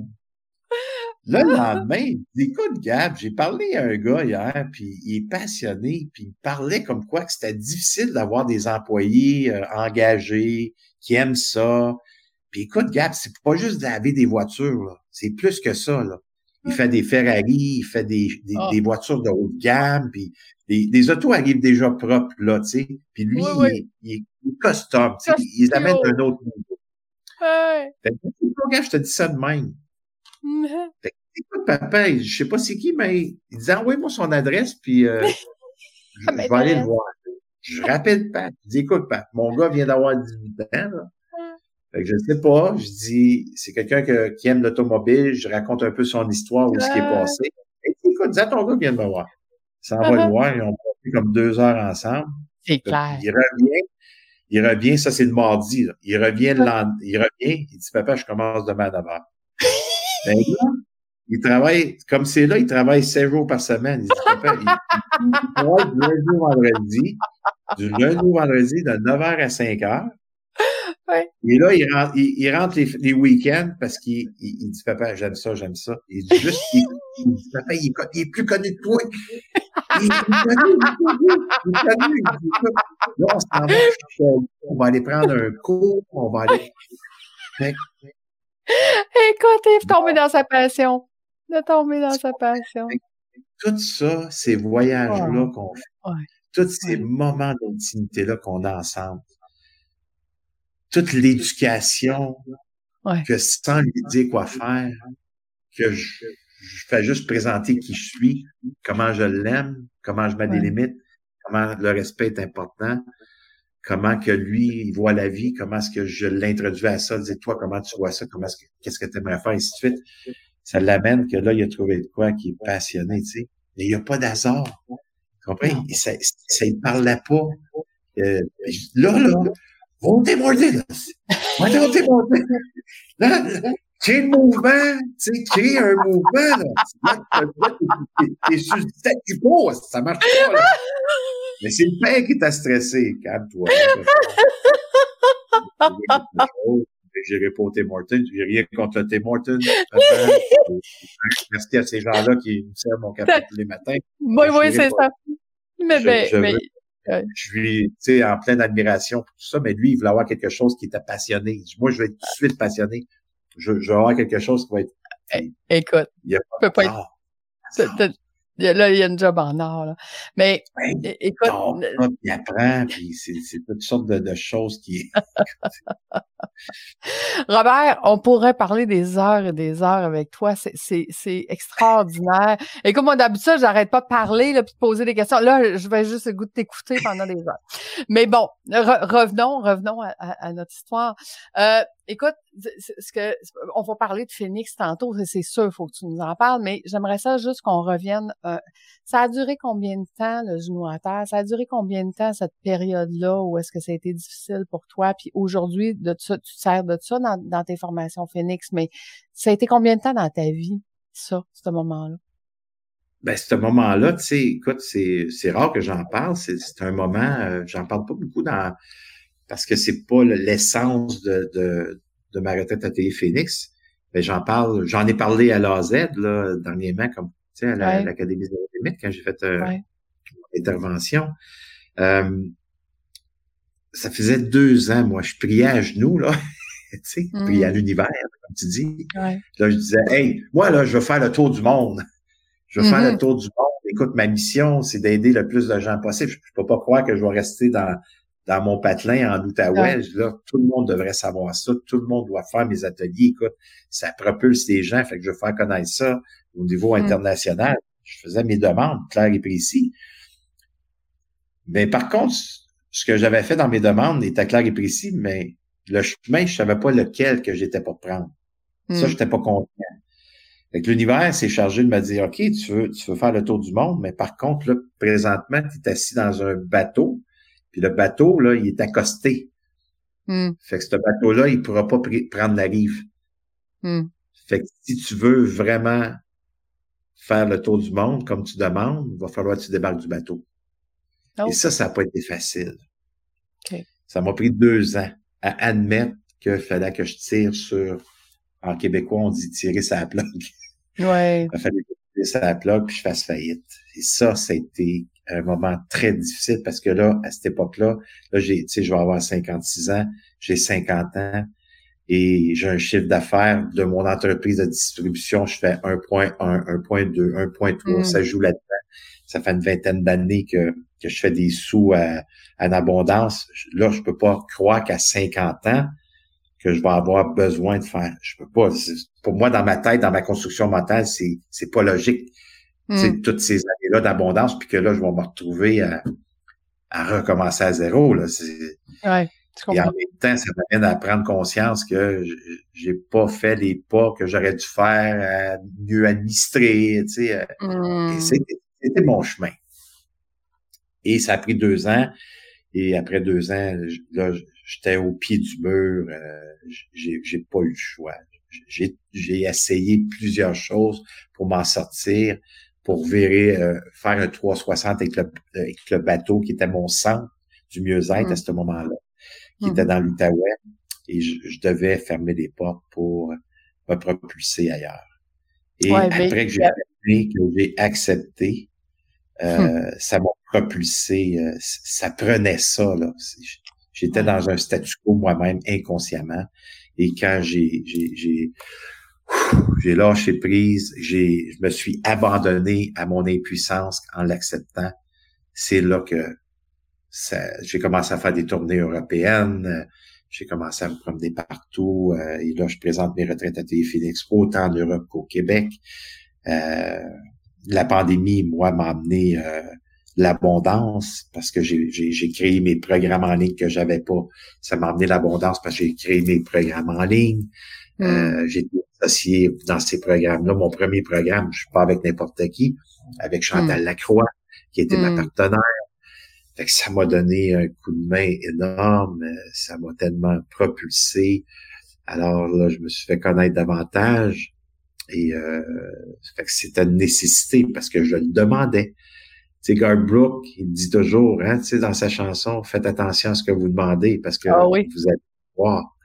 le lendemain, il dit, écoute, Gab, j'ai parlé à un gars hier, puis il est passionné, puis il parlait comme quoi que c'était difficile d'avoir des employés euh, engagés, qui aiment ça. Puis écoute, Gab, c'est pas juste d'avoir des voitures, c'est plus que ça. Là. Il fait des Ferrari, il fait des, des, ah. voitures de haute gamme, puis des, autos arrivent déjà propres, là, tu sais. Puis lui, Il, est, il, custom, tu sais, il amène un autre niveau. Ouais. Fait que, je te dis ça de même. Fait écoute, papa, je sais pas c'est qui, mais il disait, envoie-moi son adresse, puis euh, [LAUGHS] je, vais aller le voir. Je rappelle Pat. Je dis, écoute, Pat, mon gars vient d'avoir 18 ans, là. Fait que je ne sais pas. Je dis, c'est quelqu'un qui aime l'automobile. Je raconte un peu son histoire, où ce qui est passé. Et écoute, dis à ton gars vient de me voir. Ça va le voir. Ils ont passé comme deux heures ensemble. C'est clair. Il revient. Il revient, ça c'est le mardi. Là. Il revient le lendemain. Il revient, il dit, papa, je commence demain à 9 heures. [LAUGHS] ben il travaille, comme c'est là, il travaille sept jours par semaine. Il, dit, il, il, travaille du lundi au vendredi, du lundi au vendredi de 9h à 5h. Et là, il rentre, il, rentre les, les week-ends parce qu'il il, dit Papa, j'aime ça, j'aime ça. Il dit juste, il, dit Papa, il, est plus connu que toi. Il est connu, il est connu. Là, on s'en va, on va aller prendre un cours, on va aller. Écoute, il est tombé dans sa passion. Est tombé dans sa passion. Tout ça, ces voyages-là qu'on fait, tous ces moments d'intimité-là qu'on a ensemble, toute l'éducation, que sans lui dire quoi faire, que je, fais juste présenter qui je suis, comment je l'aime, comment je mets des limites, comment le respect est important, comment que lui, il voit la vie, comment est-ce que je l'introduis à ça, dis toi comment tu vois ça, comment est-ce que, qu'est-ce que tu aimerais faire, et ainsi de suite. Ça l'amène que là, il a trouvé de quoi qui est passionné, tu sais. Mais il n'y a pas d'hasard. Tu comprends? Ça, ça, il parlait pas. Euh, là, là, Votez Morton. Votez Morton. Là, crée le mouvement, tu sais, crée un mouvement, là. T'es sur le statu quo, ça marche pas, là. Mais c'est le père qui t'a stressé, calme-toi. [LAUGHS] J'ai répondu Morton, j'ai rien contre Tim Morton. Merci [LAUGHS] à ces gens-là qui me servent mon café tous les matins. Oui, oui, c'est ça. Mais, ben, mais, je suis, tu sais, en pleine admiration pour tout ça, mais lui, il voulait avoir quelque chose qui était passionné. Moi, je vais être tout de suite passionné. Je, je vais avoir quelque chose qui va être. Eh, écoute, il y a pas, peux pas être, Là, il y a une job en or. Là. Mais écoute. il apprend, puis c'est toutes sortes de, choses qui. [LAUGHS] Robert, on pourrait parler des heures et des heures avec toi. C'est extraordinaire. Écoute, moi, d'habitude, j'arrête pas de parler là, puis de poser des questions. Là, je vais juste goûter t'écouter pendant des heures. Mais bon, revenons, revenons à, notre histoire. Euh, écoute, ce que on va parler de Phoenix tantôt, c'est sûr, faut que tu nous en parles, mais j'aimerais ça juste qu'on revienne. Euh, ça a duré combien de temps le genou à terre? Ça a duré combien de temps cette période-là où est-ce que ça a été difficile pour toi? Puis aujourd'hui, de ça, tu te sers de ça dans, tes formations Phoenix, mais ça a été combien de temps dans ta vie ça, ce moment-là? Ben, ce moment-là, tu sais, écoute, c'est, rare que j'en parle. C'est, c'est un moment, euh, j'en parle pas beaucoup dans, parce que c'est pas l'essence de, de, de, ma retraite à Télé Phoenix. Mais j'en parle, j'en ai parlé à l'AZ, là, dernièrement, comme, tu sais, à l'Académie des limites, quand j'ai fait euh, une intervention. Euh, ça faisait deux ans, moi, je priais à genoux, là. [LAUGHS] tu sais, mmh. priais à l'univers, comme tu dis. Là, je disais, hey, moi, là, je veux faire le tour du monde. Je veux faire le mmh tour du monde. Écoute, ma mission, c'est d'aider le plus de gens possible. Je, je peux pas croire que je vais rester dans, dans mon patelin en Outaouais, là, tout le monde devrait savoir ça. Tout le monde doit faire mes ateliers. Écoute, ça propulse les gens. Fait que je veux faire connaître ça au niveau mm. international. Je faisais mes demandes claires et précis. Mais par contre, ce que j'avais fait dans mes demandes était clair et précis, mais le chemin, je savais pas lequel que j'étais pour prendre. Ça, mm. j'étais pas confiant. Fait que l'univers s'est chargé de me dire, OK, tu veux, tu veux faire le tour du monde, mais par contre, là, présentement, tu es assis dans un bateau puis le bateau, là, il est accosté. Hmm. Fait que ce bateau-là, il pourra pas prendre la rive. Hmm. Fait que si tu veux vraiment faire le tour du monde comme tu demandes, il va falloir que tu débarques du bateau. Et oh. ça, ça n'a pas été facile. Ça m'a pris deux ans à admettre qu'il fallait que je tire sur, en québécois, on dit tirer sa [LAUGHS] plaque. Ouais. Il fallait que tire sa plaque puis je fasse faillite. Et ça, ça a été un moment très difficile parce que là, à cette époque-là, là, j'ai, tu sais, je vais avoir 56 ans, j'ai 50 ans et j'ai un chiffre d'affaires de mon entreprise de distribution, je fais 1.1, 1.2, 1.3, ça joue là-dedans. Ça fait une vingtaine d'années que, que je fais des sous à, en abondance. Là, je peux pas croire qu'à 50 ans, que je vais avoir besoin de faire. Je peux pas. Pour moi, dans ma tête, dans ma construction mentale, c'est, c'est pas logique. C'est hmm. toutes ces années-là d'abondance, puis que là, je vais me retrouver à, recommencer à zéro. Là. Ouais, et en même temps, ça m'amène à prendre conscience que j'ai pas fait les pas que j'aurais dû faire, à mieux administrer. Tu sais, hmm. c'était mon chemin. Et ça a pris deux ans. Et après deux ans, là, j'étais au pied du mur. Euh, j'ai pas eu le choix. J'ai essayé plusieurs choses pour m'en sortir pour virer, euh, faire un 360 avec le, avec le bateau qui était mon centre du mieux-être à mmh. ce moment-là, qui était mmh. dans l'Outaouais. Et je, devais fermer les portes pour me propulser ailleurs. Et après que j'ai accepté, que j'ai accepté, euh, hum. ça m'a propulsé, euh, ça prenait ça, là. J'étais dans un statu quo moi-même inconsciemment. Et quand j'ai, j'ai, j'ai lâché prise, j'ai, je me suis abandonné à mon impuissance en l'acceptant. C'est là que j'ai commencé à faire des tournées européennes, j'ai commencé à me promener partout, euh, et là, je présente mes retraites à Phoenix autant en Europe qu'au Québec. Euh, la pandémie, moi, m'a amené euh, l'abondance parce que j'ai créé mes programmes en ligne que j'avais pas. Ça m'a amené l'abondance parce que j'ai créé mes programmes en ligne. Euh, hmm. j'ai été associé dans ces programmes-là. Mon premier programme, je suis pas avec n'importe qui, avec Chantal hmm. Lacroix, qui était ma hmm. partenaire. Fait que ça m'a donné un coup de main énorme. Ça m'a tellement propulsé. Alors là, je me suis fait connaître davantage. Et euh, fait que c'était une nécessité parce que je le demandais. Tu sais, Garth Brooke, il dit toujours, hein, tu sais, dans sa chanson, faites attention à ce que vous demandez parce que ah vous allez voir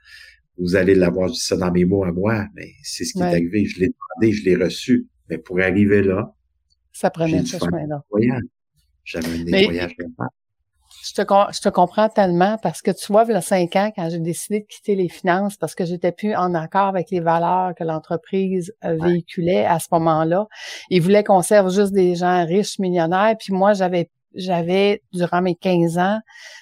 vous allez l'avoir dit ça dans mes mots à moi, mais c'est ce qui est arrivé. Je l'ai demandé, je l'ai reçu. Mais pour arriver là, ça prenait ce chemin-là. J'avais un nettoyage Je te, je te comprends tellement parce que tu vois, il y a cinq ans, quand j'ai décidé de quitter les finances parce que j'étais plus en accord avec les valeurs que l'entreprise euh, véhiculait à ce moment-là, ils voulaient qu'on serve juste des gens riches, millionnaires, puis moi, j'avais j'avais, durant mes 15 ans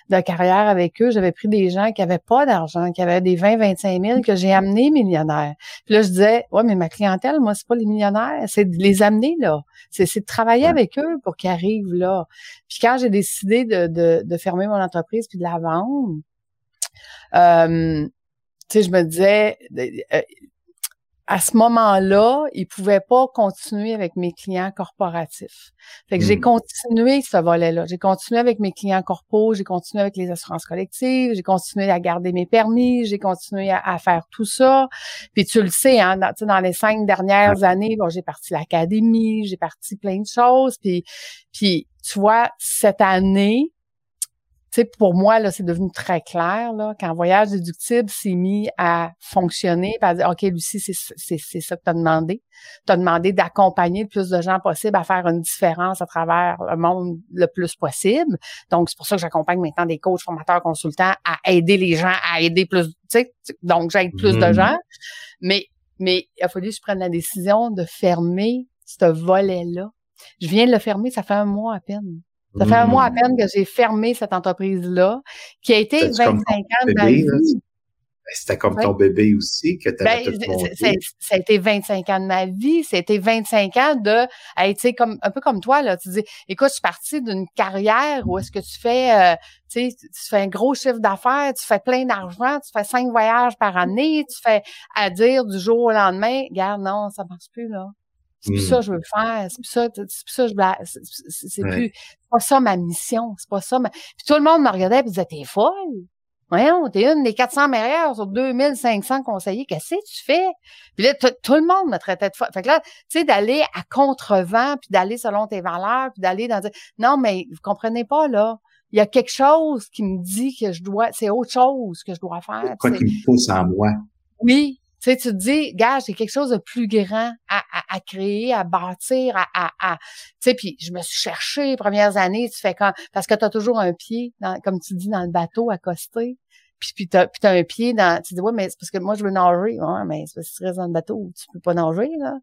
de carrière avec eux, j'avais pris des gens qui avaient pas d'argent, qui avaient des 20, 25 000, que j'ai amenés millionnaires. Puis là, je disais, ouais, mais ma clientèle, moi, c'est pas les millionnaires, c'est de les amener là. C'est, de travailler avec eux pour qu'ils arrivent là. Puis quand j'ai décidé de, de, de, fermer mon entreprise puis de la vendre, euh, tu sais, je me disais, euh, à ce moment-là, ils pouvaient pas continuer avec mes clients corporatifs. Fait que j'ai hmm. continué ce volet-là. J'ai continué avec mes clients corpos, j'ai continué avec les assurances collectives, j'ai continué à garder mes permis, j'ai continué à, faire tout ça. Puis tu le sais, hein, dans, dans les cinq dernières années, bon, j'ai parti l'académie, j'ai parti plein de choses. Puis, puis tu vois, cette année, sais, pour moi, là, c'est devenu très clair, là, quand Voyage déductible s'est mis à fonctionner, à dire, OK, Lucie, c'est, c'est, c'est ça que tu as demandé. Tu as demandé d'accompagner le plus de gens possible à faire une différence à travers le monde le plus possible. Donc, c'est pour ça que j'accompagne maintenant des coachs, formateurs, consultants à aider les gens à aider plus, tu sais, donc j'aide plus de mmh. gens. Mais, mais il a fallu que je prenne la décision de fermer ce volet-là. Je viens de le fermer, ça fait un mois à peine. Ça fait un mois à hmm. peine que j'ai fermé cette entreprise-là, qui a été 25 ans de ma vie. Ben, c'était comme ton bébé aussi que tu avais ben, tout Ça a été 25 ans de ma vie. C'était 25 ans de être comme un peu comme toi là. Tu dis, écoute, je suis partie d'une carrière où est-ce que tu fais, euh, tu sais, tu fais un gros chiffre d'affaires, tu fais plein d'argent, tu fais cinq voyages par année, tu fais à dire du jour au lendemain, regarde, non, ça marche plus là. C'est plus ça hmm. que je veux faire. C'est plus ça, c'est plus ça je c'est plus pas ça ma mission. C'est pas ça ma... Puis tout le monde me regardait et disait T'es folle! Voyons, t'es une des 400 meilleures sur 2500 conseillers. Qu'est-ce que tu fais? Puis là, tout le monde me traitait de folle. Fait que là, tu sais, d'aller à contrevent, puis d'aller selon tes valeurs, puis d'aller dans... Non, mais vous comprenez pas, là. Il y a quelque chose qui me dit que je dois... C'est autre chose que je dois faire. Quoi qui me pousse en moi? Oui, tu sais, tu te dis, gars, j'ai quelque chose de plus grand à, à, à créer, à bâtir, à, à, à tu sais, puis je me suis cherché les premières années, tu fais quand, parce que tu as toujours un pied, dans, comme tu dis, dans le bateau accosté, puis, puis tu as, un pied dans, tu dis, ouais, mais c'est parce que moi, je veux nager, ouais, mais c'est parce que tu restes dans le bateau, tu peux pas nager, là.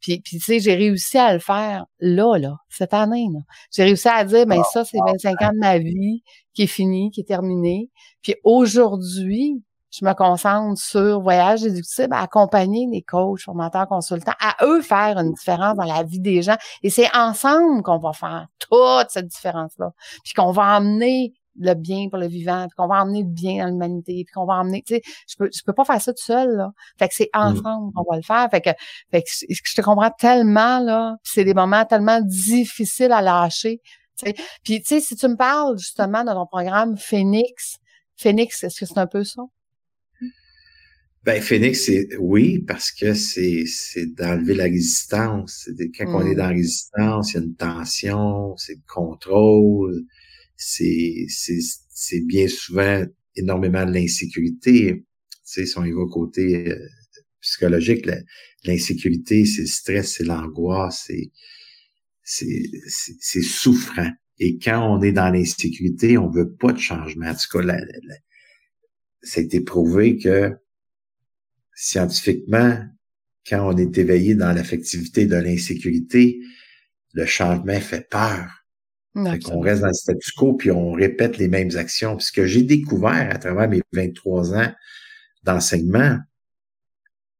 Puis, puis tu sais, j'ai réussi à le faire là, là, cette année, là. J'ai réussi à dire, ben ça, c'est 25 ans de ma vie qui est fini, qui est terminé. Puis aujourd'hui, je me concentre sur voyage déductible, à accompagner les coachs, formateurs, consultants, à eux faire une différence dans la vie des gens. Et c'est ensemble qu'on va faire toute cette différence-là. Puis qu'on va emmener le bien pour le vivant, puis qu'on va emmener le bien dans l'humanité, puis qu'on va emmener, tu sais, je peux, je peux pas faire ça tout seul, là. Fait que c'est mm. ensemble qu'on va le faire. Fait que, fait que je te comprends tellement, là. c'est des moments tellement difficiles à lâcher. sais. Puis, tu sais, si tu me parles justement de ton programme Phoenix, Phoenix, est-ce que c'est un peu ça? Ben, Phoenix, c'est oui, parce que c'est c'est d'enlever la résistance. Quand on est mm. dans la résistance, il y a une tension, c'est le contrôle, c'est c'est bien souvent énormément de l'insécurité. Tu sais, si on y va côté euh, psychologique, l'insécurité, c'est le stress, c'est l'angoisse, c'est c'est souffrant. Et quand on est dans l'insécurité, on veut pas de changement. En tout cas, la, ça a été prouvé que scientifiquement, quand on est éveillé dans l'affectivité de l'insécurité, le changement fait peur. On reste dans le statu quo puis on répète les mêmes actions. Puis ce que j'ai découvert à travers mes 23 ans d'enseignement,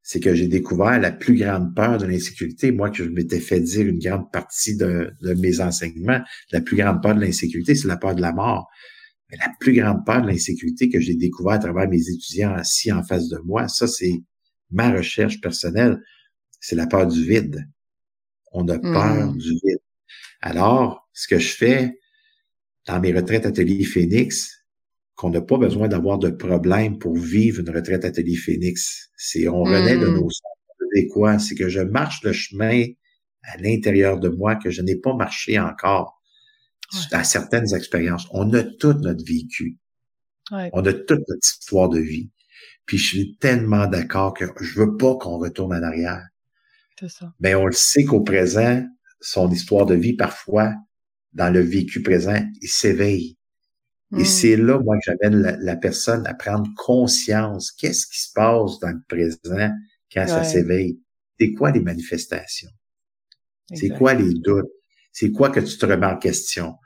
c'est que j'ai découvert la plus grande peur de l'insécurité. Moi, que je m'étais fait dire une grande partie de, de mes enseignements, la plus grande peur de l'insécurité, c'est la peur de la mort. Mais la plus grande peur de l'insécurité que j'ai découvert à travers mes étudiants assis en face de moi, ça, c'est ma recherche personnelle, c'est la peur du vide. On a peur mmh. du vide. Alors, ce que je fais dans mes retraites ateliers Phoenix, qu'on n'a pas besoin d'avoir de problème pour vivre une retraite atelier Phoenix. C'est, on renaît de mmh. nos quoi? C'est que je marche le chemin à l'intérieur de moi que je n'ai pas marché encore à certaines expériences. On a tout notre vécu. On a toute notre histoire de vie. Puis je suis tellement d'accord que je veux pas qu'on retourne en arrière. Ça. Mais on le sait qu'au présent, son histoire de vie, parfois, dans le vécu présent, il s'éveille. Et hmm. c'est là, moi, que j'amène la, personne à prendre conscience. Qu'est-ce qui se passe dans le présent quand ça s'éveille? C'est quoi les manifestations? C'est quoi les doutes? C'est quoi que tu te remets en question?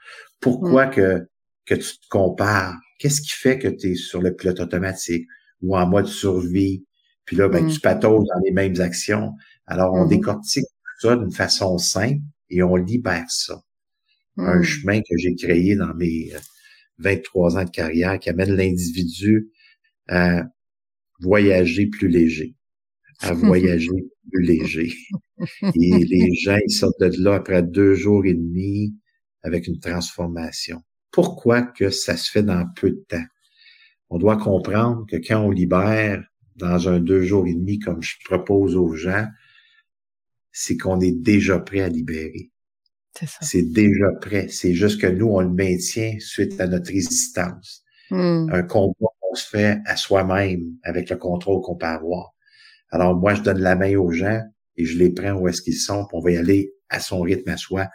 Pourquoi hmm. que, que tu te compares? Qu'est-ce qui fait que tu es sur le pilote automatique ou en mode survie? Puis là, ben, tu hmm. patauges dans les mêmes actions. Alors, on décortique tout ça d'une façon simple et on libère ça. Un chemin que j'ai créé dans mes 23 ans de carrière qui amène l'individu à voyager plus léger, à voyager plus léger. Et les [LAUGHS] gens, ils sortent de là après deux jours et demi avec une transformation. Pourquoi que ça se fait dans peu de temps? On doit comprendre que quand on libère dans un deux jours et demi, comme je propose aux gens, c'est qu'on est déjà prêt à libérer. C'est déjà prêt. C'est juste que nous, on le maintient suite à notre résistance. Hmm. Un combat qu'on se fait à soi-même avec le contrôle qu'on peut avoir. Alors moi, je donne la main aux gens et je les prends où est-ce qu'ils sont, puis on va y aller à son rythme à soi.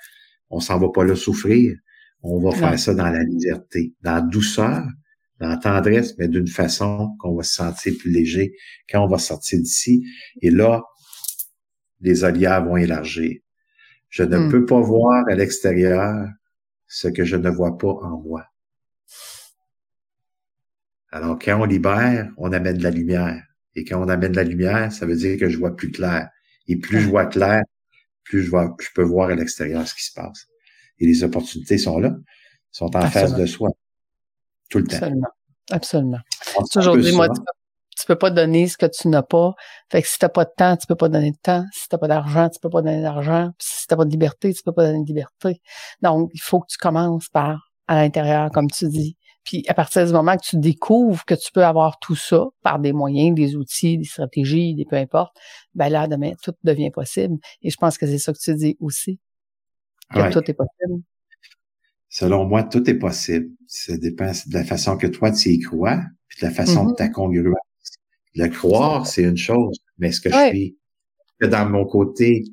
On s'en va pas là souffrir. On va faire ça dans la liberté, dans la douceur, dans la tendresse, mais d'une façon qu'on va se sentir plus léger quand on va sortir d'ici. Et là, les olières vont élargir. Je ne hmm. peux pas voir à l'extérieur ce que je ne vois pas en moi. Alors, quand on libère, on amène de la lumière. Et quand on amène de la lumière, ça veut dire que je vois plus clair. Et plus je vois clair, plus je, vois, je peux voir à l'extérieur ce qui se passe. Et les opportunités sont là, sont en face de soi. Tout le temps. Absolument. Absolument. Aujourd'hui, moi, tu peux pas donner ce que tu n'as pas. Fait que si t'as pas de temps, tu peux pas donner de temps. Si t'as pas d'argent, tu peux pas donner d'argent. Si t'as pas de liberté, tu peux pas donner de liberté. Donc, il faut que tu commences par à l'intérieur, comme tu dis. Puis à partir du moment que tu découvres que tu peux avoir tout ça par des moyens, des outils, des stratégies, des peu importe, ben là, demain, tout devient possible. Et je pense que c'est ça que tu dis aussi. Que tout est possible. Selon moi, tout est possible. Ça dépend de la façon que toi tu y crois, puis de la façon de ta mm-hmm. congruence. Le croire, c'est une chose, mais ce que je fais dans mon côté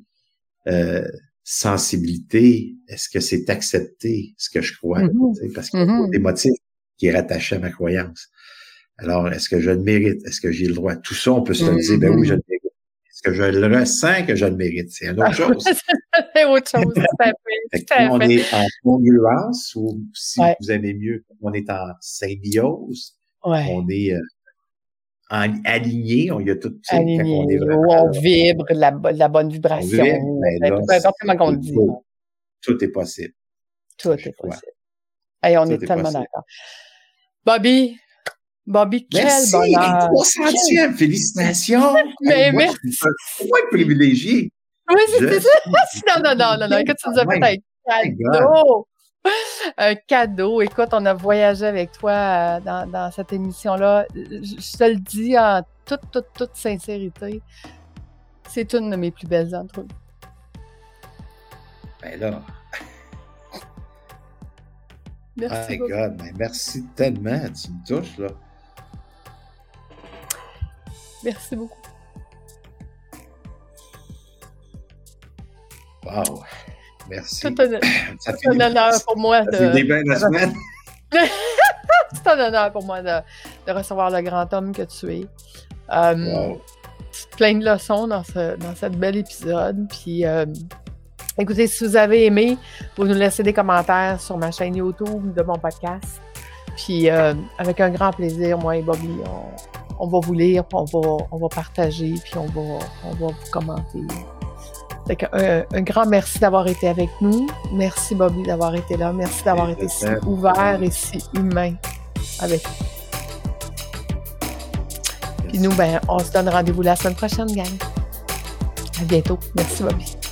euh, sensibilité, est-ce que c'est accepter ce que je crois? Mm-hmm. Parce mm-hmm. des motifs qui est rattaché à ma croyance. Alors, est-ce que je le mérite? Est-ce que j'ai le droit? Tout ça, on peut se dire, ben oui, je le mérite. Est-ce que je le ressens que je le mérite? C'est une autre chose. [LAUGHS] c'est autre chose. on est en congruence ou si vous aimez mieux, on est en symbiose. On est euh, aligné, on y a tout aligné, on, est on vibre, la, la bonne vibration. On vibre, ben on dit. Tout est possible. Tout est possible. On est, tellement d'accord. Bobby, Bobby, quel merci, bonheur! 300e, félicitations! Mais merci! Pourquoi être privilégié? Oui, c'est ça! [LAUGHS] non, non, non, non, non, écoute, tu nous as fait un cadeau! un cadeau. Écoute, on a voyagé avec toi euh, dans, dans cette émission-là. Je, te le dis en toute, toute, toute sincérité. C'est une de mes plus belles entrevues. Ben là. Merci. Oh my God, ben merci tellement. Tu me touches, là. Merci beaucoup. Wow. Merci. [COUGHS] [LAUGHS] C'est un, honneur pour moi de. C'est un honneur pour moi de, recevoir le grand homme que tu es. Euh, plein de leçons dans, ce, dans cette belle épisode. Puis, euh, écoutez, si vous avez aimé, vous nous laissez des commentaires sur ma chaîne YouTube de mon podcast. Puis, euh, avec un grand plaisir, moi et Bobby, on, va vous lire, on va, on va partager, puis on va, on va vous commenter un, un, grand merci d'avoir été avec nous. Merci Bobby d'avoir été là. Merci d'avoir été si ouvert et si humain avec nous. Puis nous, ben, on se donne rendez-vous la semaine prochaine, gang. À bientôt. Merci Bobby.